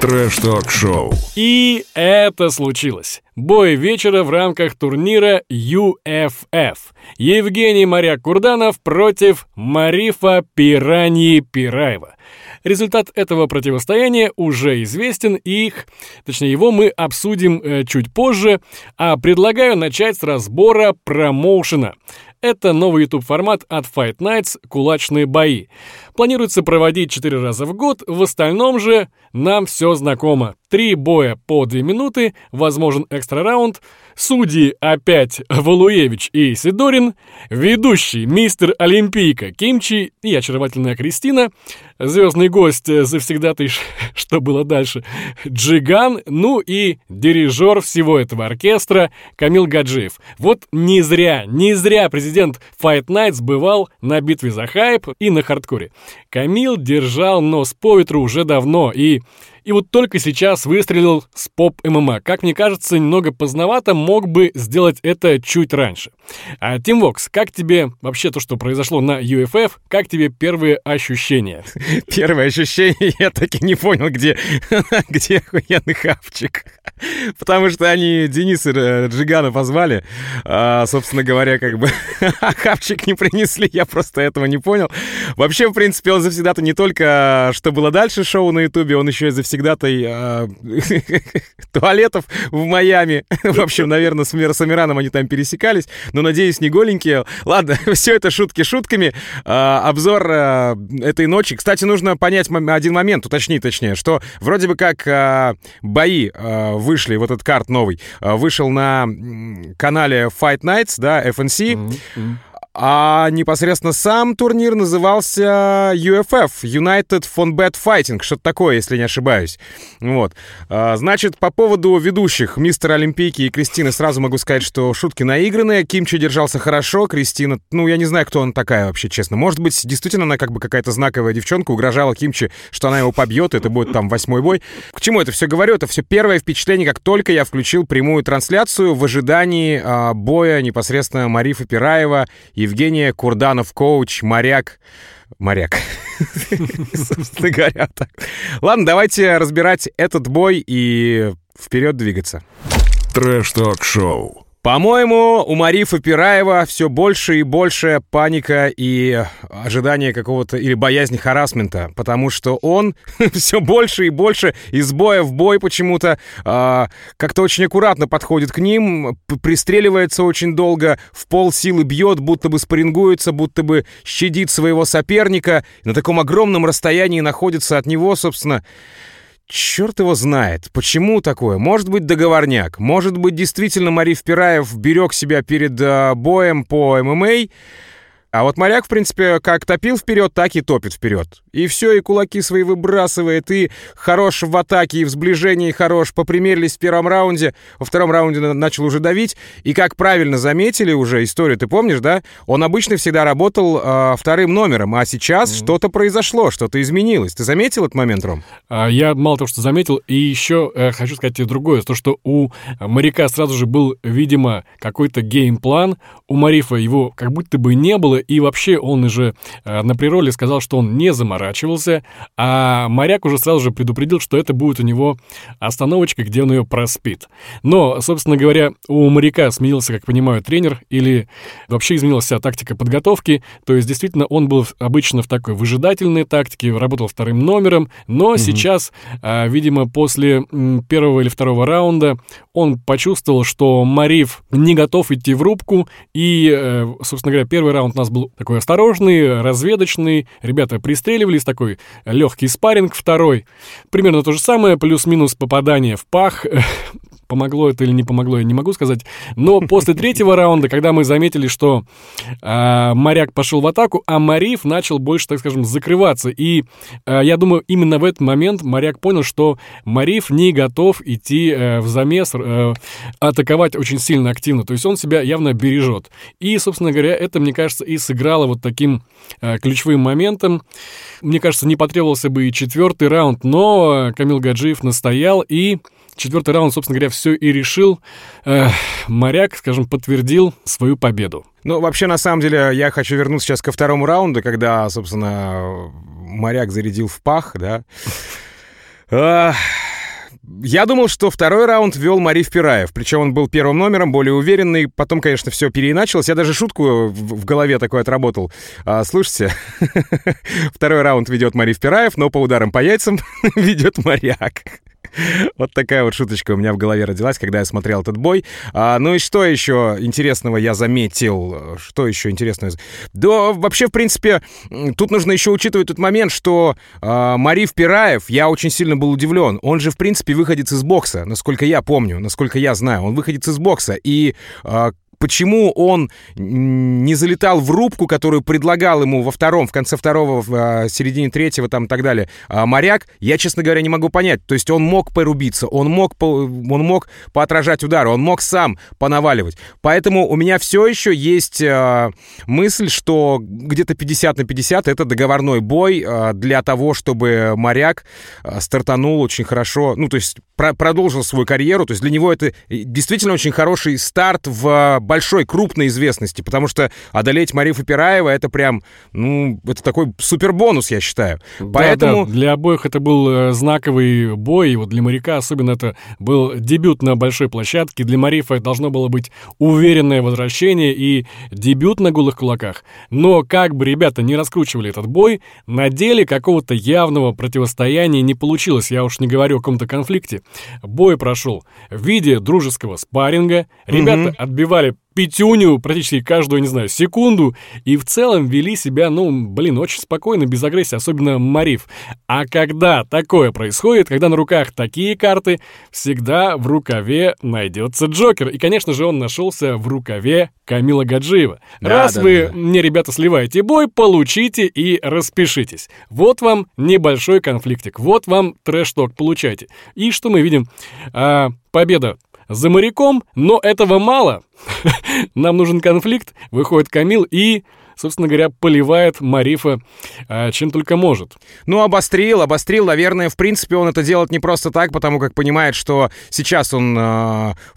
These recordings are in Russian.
Трэш-ток-шоу. И это случилось. Бой вечера в рамках турнира UFF. Евгений Моряк Курданов против Марифа Пираньи Пираева. Результат этого противостояния уже известен, их, точнее его мы обсудим э, чуть позже, а предлагаю начать с разбора промоушена. Это новый YouTube-формат от Fight Nights «Кулачные бои». Планируется проводить 4 раза в год, в остальном же нам все знакомо. Три боя по 2 минуты, возможен экстра раунд, судьи опять Валуевич и Сидорин, ведущий мистер Олимпийка Кимчи и очаровательная Кристина, звездный гость завсегдатый, что было дальше, Джиган, ну и дирижер всего этого оркестра Камил Гаджиев. Вот не зря, не зря президент Fight Nights бывал на битве за хайп и на хардкоре. Камил держал нос по ветру уже давно и и вот только сейчас выстрелил с поп-ММА. Как мне кажется, немного поздновато, мог бы сделать это чуть раньше. А, Тим Вокс, как тебе вообще то, что произошло на UFF, как тебе первые ощущения? Первое ощущение, я таки не понял, где, где охуенный хавчик. Потому что они Дениса э, Джигана позвали, а, собственно говоря, как бы хавчик не принесли, я просто этого не понял. Вообще, в принципе, он завсегда-то не только, что было дальше шоу на Ютубе, он еще и завсегда-то а, туалетов в Майами. В общем, наверное, с, с Амираном они там пересекались, но, надеюсь, не голенькие. Ладно, все это шутки шутками. А, обзор а, этой ночи. Кстати, нужно понять один момент, уточнить точнее, что вроде бы как а, бои а, вышли, вот этот карт новый, вышел на канале Fight Nights, да, FNC. Mm-hmm. А непосредственно сам турнир назывался UFF, United Fonbet Fighting, что-то такое, если не ошибаюсь. Вот. А, значит, по поводу ведущих, мистер Олимпийки и Кристины, сразу могу сказать, что шутки наигранные. Кимчи держался хорошо, Кристина, ну, я не знаю, кто она такая вообще, честно. Может быть, действительно она как бы какая-то знаковая девчонка, угрожала Кимчи, что она его побьет, это будет там восьмой бой. К чему это все говорю? Это все первое впечатление, как только я включил прямую трансляцию в ожидании а, боя непосредственно Марифа Пираева Евгения Курданов, коуч, моряк. Моряк. Собственно говоря, так. Ладно, давайте разбирать этот бой и вперед двигаться. Трэш-ток-шоу. По-моему, у Марифа Пираева все больше и больше паника и ожидание какого-то или боязнь харасмента, потому что он все больше и больше из боя в бой почему-то э, как-то очень аккуратно подходит к ним, пристреливается очень долго, в пол силы бьет, будто бы спарингуется, будто бы щадит своего соперника, на таком огромном расстоянии находится от него, собственно, Черт его знает, почему такое? Может быть, договорняк. Может быть, действительно Мариф Пираев берег себя перед э, боем по ММА, а вот моряк, в принципе, как топил вперед, так и топит вперед. И все, и кулаки свои выбрасывает, и хорош в атаке, и в сближении хорош. Попримерились в первом раунде, во втором раунде начал уже давить. И как правильно заметили уже историю, ты помнишь, да? Он обычно всегда работал э, вторым номером, а сейчас mm-hmm. что-то произошло, что-то изменилось. Ты заметил этот момент, Ром? А, я мало того, что заметил, и еще э, хочу сказать тебе другое. То, что у моряка сразу же был, видимо, какой-то геймплан, у Марифа его как будто бы не было, и вообще он уже э, на прироле сказал, что он не заморачивался, а моряк уже сразу же предупредил, что это будет у него остановочка, где он ее проспит. Но, собственно говоря, у моряка сменился, как понимаю, тренер, или вообще изменилась вся тактика подготовки, то есть действительно он был обычно в такой выжидательной тактике, работал вторым номером, но mm-hmm. сейчас, а, видимо, после первого или второго раунда он почувствовал, что Мариф не готов идти в рубку, и, э, собственно говоря, первый раунд у нас был такой осторожный, разведочный. Ребята пристреливались, такой легкий спарринг. Второй примерно то же самое, плюс-минус попадание в пах. Помогло это или не помогло, я не могу сказать. Но после третьего раунда, когда мы заметили, что э, моряк пошел в атаку, а Мариф начал больше, так скажем, закрываться. И э, я думаю, именно в этот момент моряк понял, что Мариф не готов идти э, в замес, э, атаковать очень сильно активно. То есть он себя явно бережет. И, собственно говоря, это, мне кажется, и сыграло вот таким э, ключевым моментом. Мне кажется, не потребовался бы и четвертый раунд, но Камил Гаджиев настоял и четвертый раунд, собственно говоря, все и решил. Э, моряк, скажем, подтвердил свою победу. Ну, вообще, на самом деле, я хочу вернуться сейчас ко второму раунду, когда, собственно, моряк зарядил в пах, да. я думал, что второй раунд вел Мариф Пираев, причем он был первым номером, более уверенный. Потом, конечно, все переиначилось. Я даже шутку в, голове такой отработал. А, слышите, второй раунд ведет Мариф Пираев, но по ударам по яйцам ведет моряк. Вот такая вот шуточка у меня в голове родилась, когда я смотрел этот бой. А, ну и что еще интересного я заметил? Что еще интересного? Да, вообще, в принципе, тут нужно еще учитывать тот момент, что а, Мариф Пираев, я очень сильно был удивлен. Он же, в принципе, выходец из бокса, насколько я помню, насколько я знаю. Он выходец из бокса. И а, почему он не залетал в рубку, которую предлагал ему во втором, в конце второго, в а, середине третьего там и так далее, а, моряк, я, честно говоря, не могу понять. То есть он мог порубиться, он мог, он мог поотражать удары, он мог сам понаваливать. Поэтому у меня все еще есть а, мысль, что где-то 50 на 50 это договорной бой для того, чтобы моряк стартанул очень хорошо, ну, то есть продолжил свою карьеру. То есть для него это действительно очень хороший старт в большой, крупной известности, потому что одолеть Марифа Пираева это прям, ну, это такой супер бонус, я считаю. Да, Поэтому... Да, для обоих это был э, знаковый бой, и вот для моряка особенно это был дебют на большой площадке, для Марифа это должно было быть уверенное возвращение и дебют на голых кулаках. Но как бы ребята не раскручивали этот бой, на деле какого-то явного противостояния не получилось, я уж не говорю о каком-то конфликте. Бой прошел в виде дружеского спарринга, ребята угу. отбивали пятюню практически каждую, не знаю, секунду, и в целом вели себя, ну, блин, очень спокойно, без агрессии, особенно Мариф. А когда такое происходит, когда на руках такие карты, всегда в рукаве найдется Джокер. И, конечно же, он нашелся в рукаве Камила Гаджиева. Да, Раз да, вы да. мне, ребята, сливаете бой, получите и распишитесь. Вот вам небольшой конфликтик, вот вам трэш-ток, получайте. И что мы видим? А, победа за моряком, но этого мало. Нам нужен конфликт, выходит Камил и собственно говоря, поливает Марифа а, чем только может. Ну, обострил, обострил, наверное, в принципе, он это делает не просто так, потому как понимает, что сейчас он э,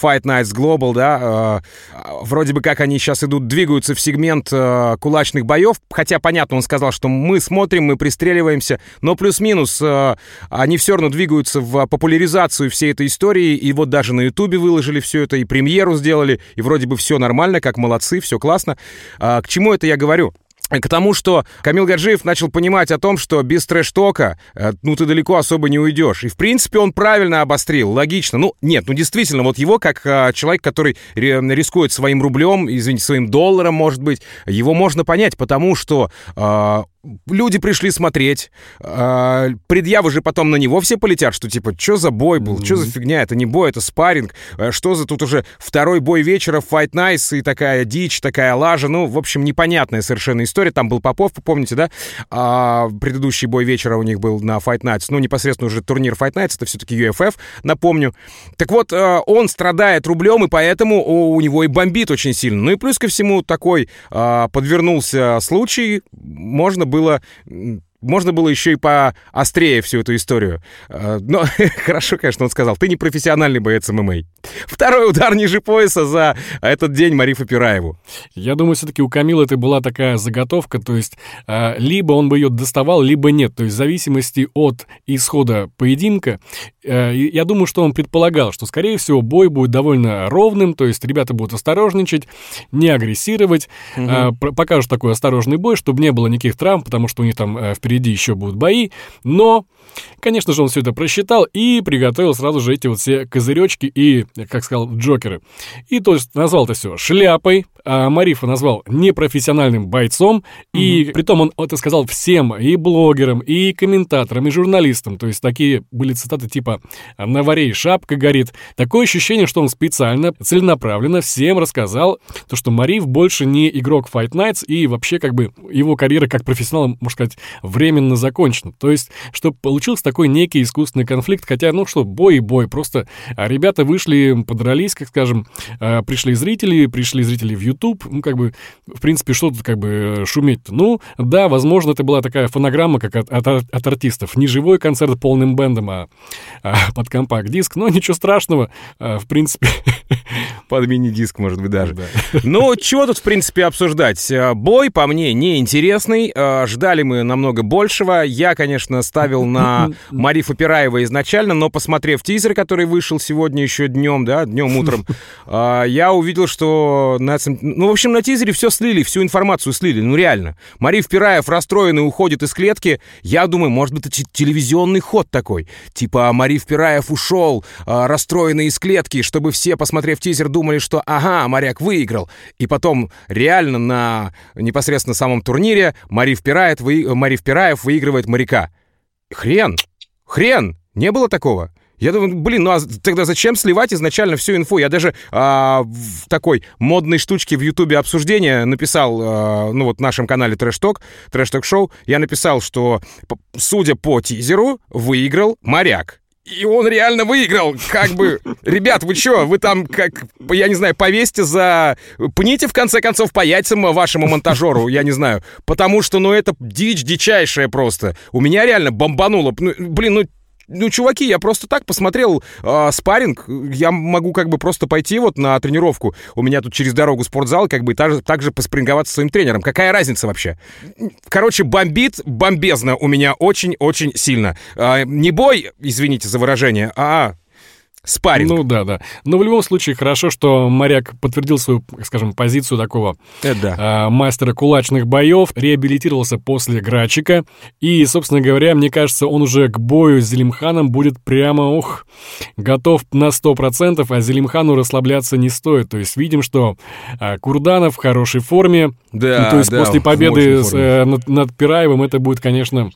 Fight Nights Global, да, э, вроде бы как они сейчас идут, двигаются в сегмент э, кулачных боев, хотя, понятно, он сказал, что мы смотрим, мы пристреливаемся, но плюс-минус э, они все равно двигаются в популяризацию всей этой истории, и вот даже на Ютубе выложили все это, и премьеру сделали, и вроде бы все нормально, как молодцы, все классно. А, к чему это я говорю? Говорю к тому, что Камил Гаджиев начал понимать о том, что без трэш-тока, э, ну, ты далеко особо не уйдешь. И, в принципе, он правильно обострил, логично. Ну, нет, ну, действительно, вот его, как а, человек, который рискует своим рублем, извините, своим долларом, может быть, его можно понять, потому что а, люди пришли смотреть, э, предъявы же потом на него все полетят, что типа, что за бой был, mm-hmm. что за фигня, это не бой, это спарринг, э, что за тут уже второй бой вечера, Fight Nice и такая дичь, такая лажа, ну, в общем, непонятная совершенно история, там был Попов, помните, да, а, предыдущий бой вечера у них был на Fight Nights, ну, непосредственно уже турнир Fight Nights, это все-таки UFF, напомню. Так вот, э, он страдает рублем, и поэтому у, у него и бомбит очень сильно. Ну и плюс ко всему такой э, подвернулся случай, можно было было можно было еще и поострее всю эту историю. Э, но хорошо, конечно, он сказал, ты не профессиональный боец ММА. Второй удар ниже пояса за этот день Марифа Пираеву. Я думаю, все-таки у Камила это была такая заготовка, то есть э, либо он бы ее доставал, либо нет. То есть в зависимости от исхода поединка, э, я думаю, что он предполагал, что, скорее всего, бой будет довольно ровным, то есть ребята будут осторожничать, не агрессировать, угу. покажут такой осторожный бой, чтобы не было никаких травм, потому что у них там в впереди еще будут бои, но, конечно же, он все это просчитал и приготовил сразу же эти вот все козыречки и, как сказал, джокеры. И то есть назвал это все шляпой, а Марифа назвал непрофессиональным бойцом, mm-hmm. и притом он это сказал всем, и блогерам, и комментаторам, и журналистам, то есть такие были цитаты типа «на варе шапка горит». Такое ощущение, что он специально, целенаправленно всем рассказал, то, что Мариф больше не игрок Fight Nights, и вообще как бы его карьера как профессионала, можно сказать, временно закончен. То есть, чтобы получился такой некий искусственный конфликт, хотя, ну что, бой и бой, просто а ребята вышли, подрались, как скажем, а, пришли зрители, пришли зрители в YouTube, ну, как бы, в принципе, что тут как бы шуметь -то? Ну, да, возможно, это была такая фонограмма, как от, от, от артистов. Не живой концерт полным бендом, а а, под компакт-диск, но ничего страшного, а, в принципе. Под мини-диск, может быть, даже. Да. Ну, чего тут, в принципе, обсуждать? А, бой, по мне, неинтересный. А, ждали мы намного большего. Я, конечно, ставил на Марифа Пираева изначально, но, посмотрев тизер, который вышел сегодня еще днем, да, днем утром, я увидел, что... На... Ну, в общем, на тизере все слили, всю информацию слили. Ну, реально. Мариф Пираев расстроенный уходит из клетки. Я думаю, может быть, это телевизионный ход такой. Типа, Мариф Пираев ушел, расстроенный из клетки, чтобы все, посмотрев тизер, думали, что ага, моряк выиграл. И потом реально на непосредственно самом турнире Мариф Пираев, вы, Мариф Пираев выигрывает моряка. Хрен! Хрен! Не было такого? Я думаю, блин, ну а тогда зачем сливать изначально всю инфу? Я даже а, в такой модной штучке в Ютубе обсуждения написал, а, ну вот в нашем канале Трэш Ток, Трэш Ток Шоу, я написал, что, судя по тизеру, выиграл моряк. И он реально выиграл. Как бы, ребят, вы что, вы там, как, я не знаю, повесьте за... Пните, в конце концов, по яйцам вашему монтажеру, я не знаю. Потому что, ну, это дичь дичайшая просто. У меня реально бомбануло. Ну, блин, ну, ну, чуваки, я просто так посмотрел э, спарринг. Я могу как бы просто пойти вот на тренировку. У меня тут через дорогу спортзал, как бы так, так же поспринговаться своим тренером. Какая разница вообще? Короче, бомбит бомбезно у меня очень-очень сильно. Э, не бой, извините за выражение, а спарринг. Ну да, да. Но в любом случае хорошо, что моряк подтвердил свою, скажем, позицию такого Это да. э, мастера кулачных боев, реабилитировался после Грачика. И, собственно говоря, мне кажется, он уже к бою с Зелимханом будет прямо, ух, готов на 100%, а Зелимхану расслабляться не стоит. То есть видим, что э, Курданов в хорошей форме. Да, ну, то есть да, после победы с, э, над, над Пираевым это будет, конечно...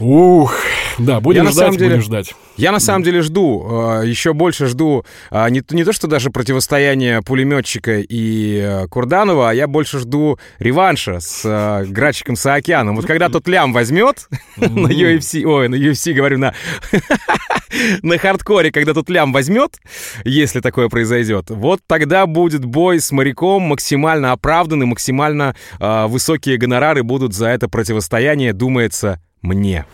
Ух, да, будем я ждать, деле, будем ждать. Я на самом деле жду, э, еще больше жду э, не, не то, что даже противостояние пулеметчика и э, Курданова, а я больше жду реванша с Градчиком Саакяном. Вот когда тот лям возьмет на UFC, ой, на UFC, говорю, на на хардкоре, когда тот лям возьмет, если такое произойдет, вот тогда будет бой с моряком максимально оправданный, максимально высокие гонорары будут за это противостояние, думается мне.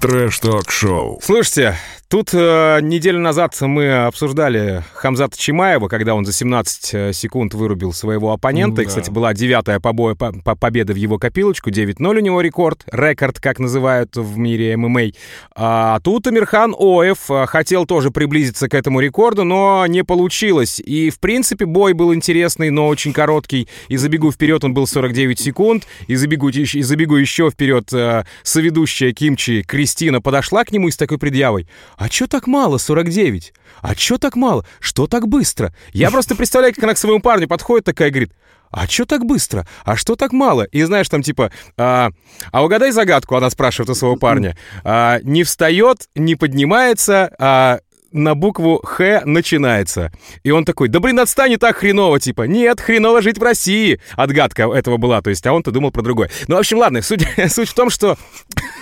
Трэш-ток-шоу. Слушайте, Тут э, неделю назад мы обсуждали Хамзата Чимаева, когда он за 17 э, секунд вырубил своего оппонента. Да. И, кстати, была девятая побоя, по, по, победа в его копилочку. 9-0 у него рекорд. Рекорд, как называют в мире ММА. А тут Амирхан Оев э, хотел тоже приблизиться к этому рекорду, но не получилось. И, в принципе, бой был интересный, но очень короткий. И забегу вперед он был 49 секунд. И забегу, и забегу еще вперед э, соведущая Кимчи Кристина подошла к нему и с такой предъявой. А чё так мало, 49? А чё так мало? Что так быстро? Я просто представляю, как она к своему парню подходит такая и говорит, а чё так быстро? А что так мало? И знаешь, там типа, а, а угадай загадку, она спрашивает у своего парня. А, не встает, не поднимается, а на букву «Х» начинается. И он такой, да блин, отстань, так хреново, типа. Нет, хреново жить в России. Отгадка этого была, то есть, а он-то думал про другое. Ну, в общем, ладно, суть, суть в том, что...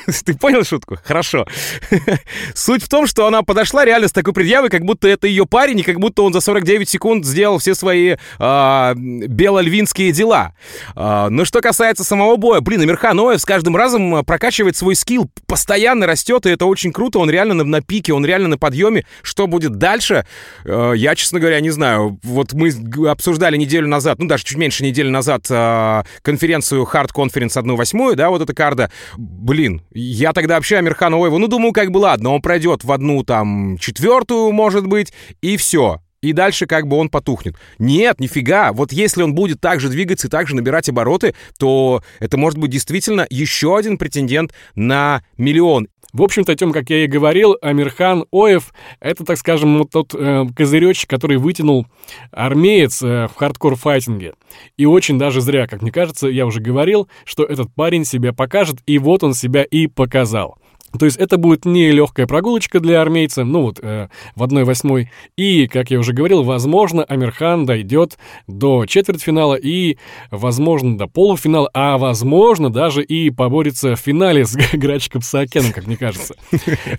Ты понял шутку? Хорошо. Суть в том, что она подошла реально с такой предъявой, как будто это ее парень, и как будто он за 49 секунд сделал все свои э, бело-львинские дела. Э, но что касается самого боя, блин, Амирхан Оев с каждым разом прокачивает свой скилл, постоянно растет, и это очень круто, он реально на, на пике, он реально на подъеме. Что будет дальше, э, я, честно говоря, не знаю. Вот мы обсуждали неделю назад, ну, даже чуть меньше недели назад, э, конференцию Hard Conference 1.8, да, вот эта карда. Блин, я тогда вообще Амирхан Оеву, ну, думаю, как бы ладно, он пройдет в одну там четвертую, может быть, и все и дальше как бы он потухнет. Нет, нифига. Вот если он будет так же двигаться и так же набирать обороты, то это может быть действительно еще один претендент на миллион. В общем-то, о том, как я и говорил, Амирхан Оев — это, так скажем, вот тот э, козыречек, который вытянул армеец э, в хардкор-файтинге. И очень даже зря, как мне кажется, я уже говорил, что этот парень себя покажет, и вот он себя и показал. То есть это будет не легкая прогулочка для армейца, ну вот э, в 1-8. И, как я уже говорил, возможно, Амирхан дойдет до четвертьфинала и, возможно, до полуфинала, а возможно, даже и поборется в финале с Грачиком Саакяном, как мне кажется.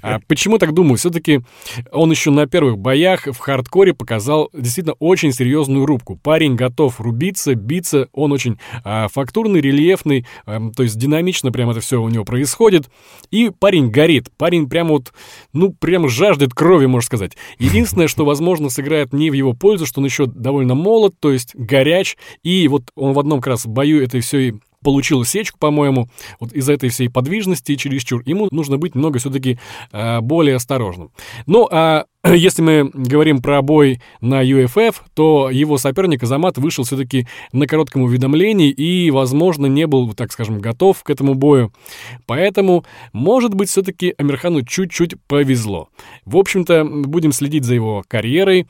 А почему так думаю? Все-таки он еще на первых боях в хардкоре показал действительно очень серьезную рубку. Парень готов рубиться, биться, он очень а, фактурный, рельефный, а, то есть динамично прямо это все у него происходит. И парень парень горит, парень прям вот, ну, прям жаждет крови, можно сказать. Единственное, что, возможно, сыграет не в его пользу, что он еще довольно молод, то есть горяч, и вот он в одном как раз бою это все и получил сечку, по-моему, вот из-за этой всей подвижности чересчур. Ему нужно быть немного все-таки э, более осторожным. Ну, а если мы говорим про бой на UFF, то его соперник Азамат вышел все-таки на коротком уведомлении и, возможно, не был, так скажем, готов к этому бою. Поэтому, может быть, все-таки Амирхану чуть-чуть повезло. В общем-то, будем следить за его карьерой,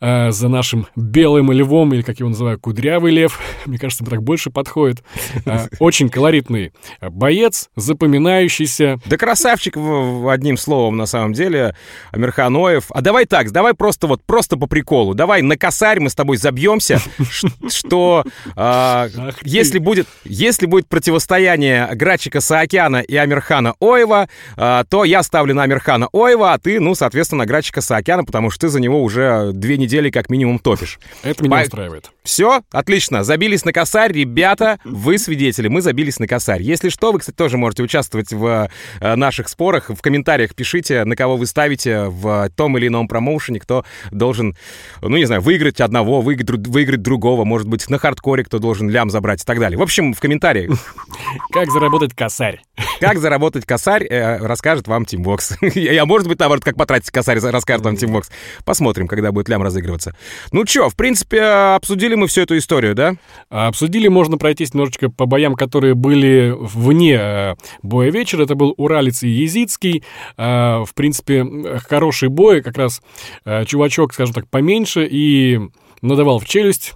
э, за нашим белым львом, или, как его называю, кудрявый лев. Мне кажется, так больше подходит. Э, очень колоритный боец, запоминающийся. Да красавчик, одним словом, на самом деле, Амирхан Ноев. А давай так, давай просто вот, просто по приколу. Давай на косарь мы с тобой забьемся, что а, если будет, если будет противостояние Грачика Саакяна и Амирхана Оева, а, то я ставлю на Амирхана Оева, а ты, ну, соответственно, на Грачика Саакяна, потому что ты за него уже две недели как минимум топишь. Это меня устраивает. Все, отлично. Забились на косарь, ребята, вы свидетели, мы забились на косарь. Если что, вы, кстати, тоже можете участвовать в э, наших спорах. В комментариях пишите, на кого вы ставите в том или ином промоушене, кто должен, ну, не знаю, выиграть одного, выиграть, выиграть другого, может быть, на хардкоре кто должен лям забрать и так далее. В общем, в комментариях. Как заработать косарь? Как заработать косарь, э, расскажет вам Тимбокс. Я, может быть, наоборот, как потратить косарь, расскажет вам Тимбокс. Посмотрим, когда будет лям разыгрываться. Ну что, в принципе, обсудили мы всю эту историю, да? Обсудили, можно пройтись немножечко по боям, которые были вне э, боя вечера. Это был Уралец и Езицкий. Э, в принципе, хороший бой, как раз э, чувачок, скажем так, поменьше и надавал в челюсть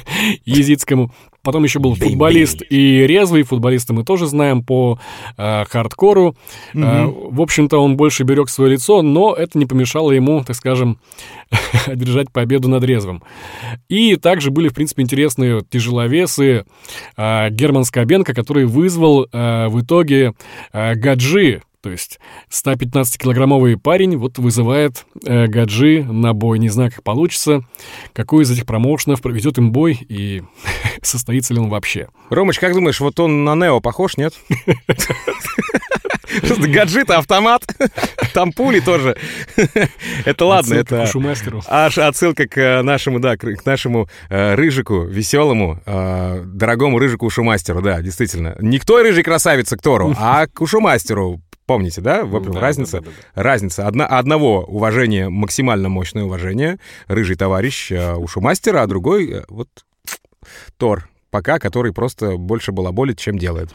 Езицкому. Потом еще был футболист и резвый. Футболиста мы тоже знаем по э, хардкору. Угу. Э, в общем-то, он больше берег свое лицо, но это не помешало ему, так скажем, одержать победу над резвым. И также были, в принципе, интересные тяжеловесы э, Герман Скобенко, который вызвал э, в итоге э, Гаджи, то есть 115-килограммовый парень вот вызывает э, Гаджи на бой. Не знаю, как получится, какой из этих промоушенов проведет им бой и состоится ли он вообще. Ромыч, как думаешь, вот он на Нео похож, нет? Гаджи-то автомат, там пули тоже. Это ладно, это... Аж отсылка к нашему, да, к нашему э, рыжику, веселому, э, дорогому рыжику Шумастеру, да, действительно. Не к той рыжей красавице, к Тору, а к Шумастеру, Помните, да? В общем, да, разница. Да, да, да. Разница. Одна, одного уважения, максимально мощное уважение, рыжий товарищ э, у шумастера, а другой э, вот Тор, пока, который просто больше балаболит, чем делает.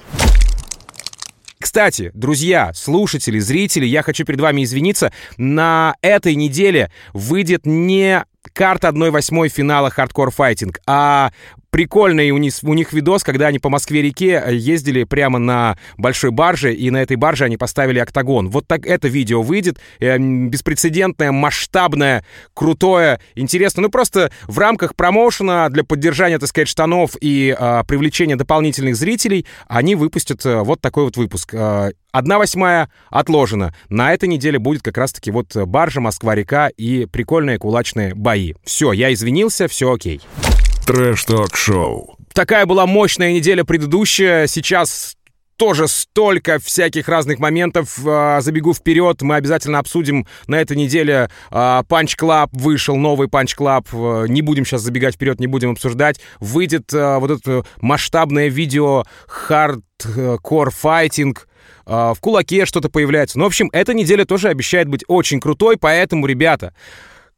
Кстати, друзья, слушатели, зрители, я хочу перед вами извиниться. На этой неделе выйдет не карта 1-8 финала Hardcore Fighting, а прикольный у них, у них видос, когда они по Москве-реке э, ездили прямо на большой барже, и на этой барже они поставили октагон. Вот так это видео выйдет, э, беспрецедентное, масштабное, крутое, интересно. Ну, просто в рамках промоушена для поддержания, так сказать, штанов и э, привлечения дополнительных зрителей они выпустят э, вот такой вот выпуск. Одна восьмая отложена. На этой неделе будет как раз-таки вот баржа, Москва-река и прикольные кулачные бои. Все, я извинился, все окей. Трэш-ток-шоу. Такая была мощная неделя предыдущая. Сейчас тоже столько всяких разных моментов. А, забегу вперед, мы обязательно обсудим на этой неделе Punch Club. Вышел новый Punch Club. Не будем сейчас забегать вперед, не будем обсуждать. Выйдет а, вот это масштабное видео Hardcore Fighting. В кулаке что-то появляется. Ну, в общем, эта неделя тоже обещает быть очень крутой, поэтому, ребята,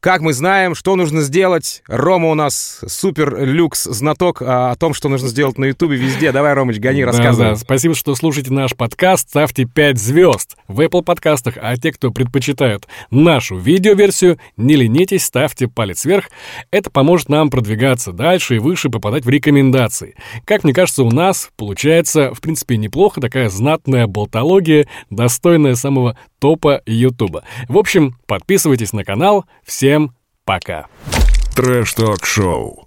как мы знаем, что нужно сделать? Рома у нас супер люкс знаток а, о том, что нужно сделать на Ютубе везде. Давай, Ромыч, гони, да, рассказывай. Да, спасибо, что слушаете наш подкаст. Ставьте 5 звезд в Apple подкастах, а те, кто предпочитают нашу видеоверсию, не ленитесь, ставьте палец вверх. Это поможет нам продвигаться дальше и выше, попадать в рекомендации. Как мне кажется, у нас получается, в принципе, неплохо, такая знатная болтология, достойная самого топа Ютуба. В общем, подписывайтесь на канал. Всем пока. Трэш-ток-шоу.